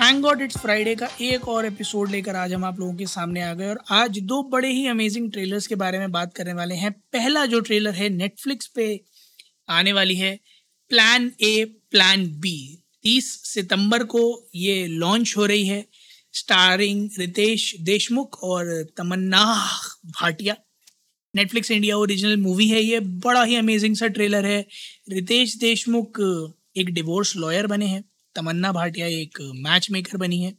Thank God it's Friday का एक और एपिसोड लेकर आज हम आप लोगों के सामने आ गए और आज दो बड़े ही अमेजिंग ट्रेलर्स के बारे में बात करने वाले हैं। पहला जो ट्रेलर है नेटफ्लिक्स पे आने वाली है प्लान ए प्लान बी तीस सितंबर को ये लॉन्च हो रही है स्टारिंग रितेश देशमुख और Tamannaah Bhatia. Netflix India original movie है ये, बड़ा ही अमेजिंग सा ट्रेलर है। रितेश देशमुख एक डिवोर्स लॉयर बने हैं। तमन्ना भाटिया एक मैच मेकर बनी है।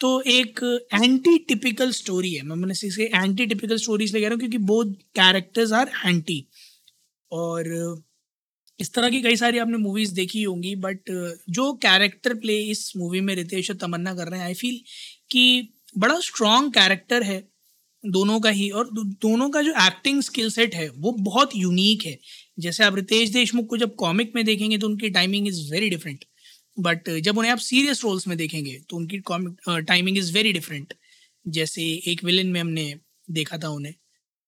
तो एक एंटी टिपिकल स्टोरी है। मैं मैंने इसे एंटी टिपिकल स्टोरी इसलिए कह रहा हूँ क्योंकि बोथ कैरेक्टर्स आर एंटी और इस तरह की कई सारी आपने मूवीज़ देखी होंगी बट जो कैरेक्टर प्ले इस मूवी में रितेश और तमन्ना कर रहे हैं आई फील कि बड़ा स्ट्रॉन्ग कैरेक्टर है दोनों का ही। और दोनों का जो एक्टिंग स्किल सेट है, वो बहुत यूनिक है। जैसे आप रितेश देशमुख को जब कॉमिक में देखेंगे तो उनकी timing is very different but जब उन्हें आप सीरियस रोल्स में देखेंगे तो उनकी टाइमिंग इज़ वेरी डिफरेंट जैसे एक विलन में हमने देखा था उन्हें।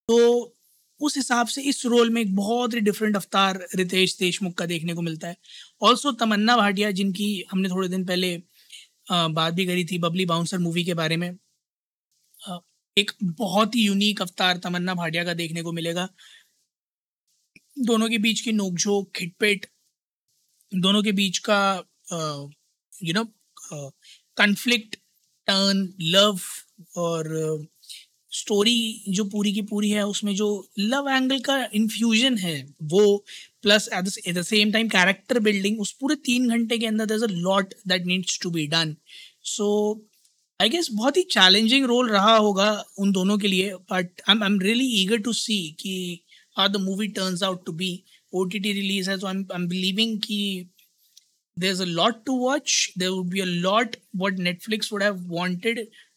तो उस हिसाब से इस रोल में एक बहुत ही डिफरेंट अवतार रितेश देशमुख का देखने को मिलता है। ऑल्सो तमन्ना भाटिया जिनकी हमने थोड़े दिन पहले बात भी करी थी बबली बाउंसर मूवी के बारे में। एक बहुत ही यूनिक अवतार तमन्ना भाटिया का देखने को मिलेगा। दोनों के बीच की नोकझोंक, खिटपेट, दोनों के बीच का you know conflict turn love और स्टोरी जो पूरी की पूरी है, उसमें जो लव एंगल का इन्फ्यूजन है, वो plus at the same time character building उस पूरे तीन घंटे के अंदर there a lot that needs to be done so I guess बहुत ही चैलेंजिंग रोल रहा होगा उन दोनों के लिए but I am really eager to see कि how the movie turns out to be O T T release है तो आई एम बिलीविंग कि there is a lot to watch there would be a lot what Netflix would have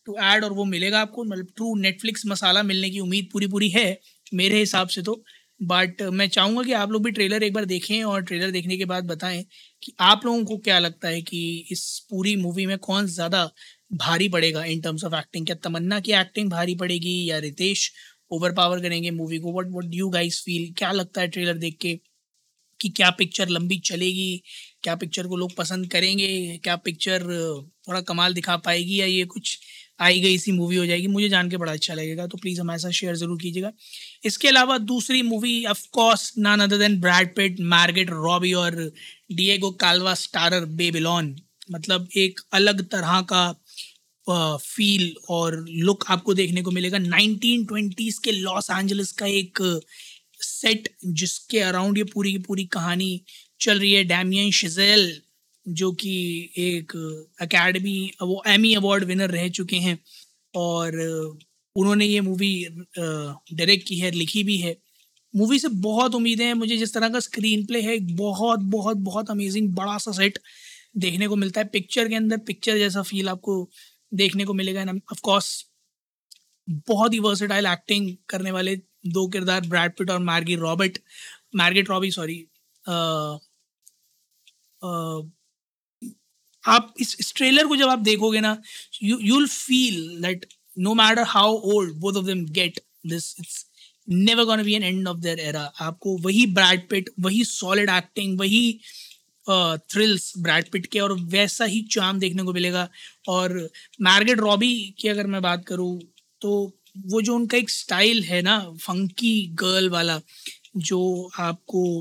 to add और वो मिलेगा आपको। मतलब true Netflix मसाला मिलने की उम्मीद पूरी पूरी है, मेरे हिसाब से तो। बट मैं चाहूँगा कि आप लोग भी ट्रेलर एक बार देखें और ट्रेलर देखने के बाद बताएँ कि आप लोगों को क्या लगता है कि इस पूरी मूवी में कौन ज़्यादा भारी पड़ेगा इन टर्म्स ऑफ़ एक्टिंग क्या तमन्ना की एक्टिंग भारी पड़ेगी या रितेश ओवर पावर करेंगे मूवी को? What what you guys feel क्या लगता है ट्रेलर देख के? कि क्या पिक्चर लंबी चलेगी? क्या पिक्चर को लोग पसंद करेंगे? क्या पिक्चर थोड़ा कमाल दिखा पाएगी या ये कुछ आई गई सी मूवी हो जाएगी? मुझे जान के बड़ा अच्छा लगेगा तो प्लीज़ हमारे साथ शेयर ज़रूर कीजिएगा। इसके अलावा दूसरी movie of course none other than Brad Pitt Margot Robbie और डिएगो कालवा स्टारर बेबिलॉन मतलब एक अलग तरह का फील और लुक आपको देखने को मिलेगा। नाइनटीन ट्वेंटीज़ के लॉस एंजलिस का एक सेट जिसके अराउंड ये पूरी की पूरी कहानी चल रही है डैमियन शिजेल जो कि एक अकेडमी वो एमी अवार्ड विनर रह चुके हैं और उन्होंने ये मूवी डायरेक्ट की है, लिखी भी है। मूवी से बहुत उम्मीदें हैं, मुझे जिस तरह का स्क्रीन प्ले है बहुत बहुत बहुत अमेजिंग बड़ा सा सेट देखने को मिलता है। पिक्चर के अंदर पिक्चर जैसा फील आपको देखने को मिलेगा। ऑफ़ कोर्स बहुत ही वर्सेटाइल एक्टिंग करने वाले दो किरदार ब्रैड पिट और मार्गी रॉबर्ट मार्गेट रॉबी सॉरी आप इस, ट्रेलर को जब आप देखोगे ना you you'll feel that no matter how old both of them get this it's never gonna be an end of their era आपको वही ब्रैड पिट वही सॉलिड एक्टिंग वही थ्रिल्स ब्रैड पिट के और वैसा ही चाम देखने को मिलेगा। और मार्गेट रॉबी की अगर मैं बात करूँ तो वो जो उनका एक स्टाइल है ना फंकी गर्ल वाला, जो आपको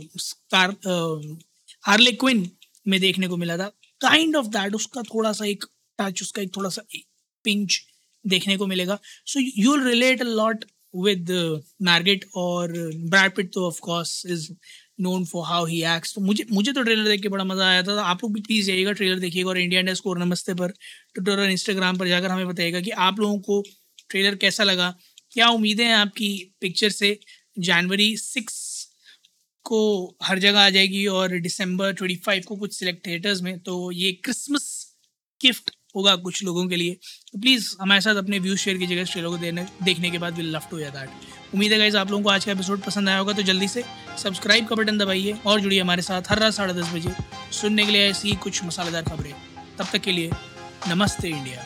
हार्ले क्विन में देखने को मिला था काइंड ऑफ़ दैट उसका थोड़ा सा एक टच उसका एक थोड़ा सा पिंच देखने को मिलेगा। So you relate a lot with Margot और ब्रैड पिट तो of course is known for how he acts तो मुझे मुझे तो ट्रेलर देख के बड़ा मज़ा आया था। तो आप लोग भी प्लीज़ जाइएगा ट्रेलर देखिएगा और इंडिया इंडिया स्कोर नमस्ते पर ट्विटर और इंस्टाग्राम पर जाकर हमें बताइएगा कि आप लोगों को ट्रेलर कैसा लगा? क्या उम्मीदें हैं आपकी पिक्चर से? जनवरी सिक्स को हर जगह आ जाएगी और दिसंबर ट्वेंटी फाइव को कुछ सिलेक्ट थिएटर्स में तो ये क्रिसमस गिफ्ट होगा कुछ लोगों के लिए। तो प्लीज़ हमारे साथ अपने व्यूज़ शेयर कीजिएगा इस ट्रेलर को देने, देखने के बाद विल लव टू या दैट उम्मीद है गाइज़ आप लोगों को आज का एपिसोड पसंद आया होगा तो जल्दी से सब्सक्राइब का बटन दबाइए और जुड़िए हमारे साथ हर रात साढ़े दस बजे सुनने के लिए ऐसी कुछ मसालेदार खबरें। तब तक के लिए नमस्ते इंडिया।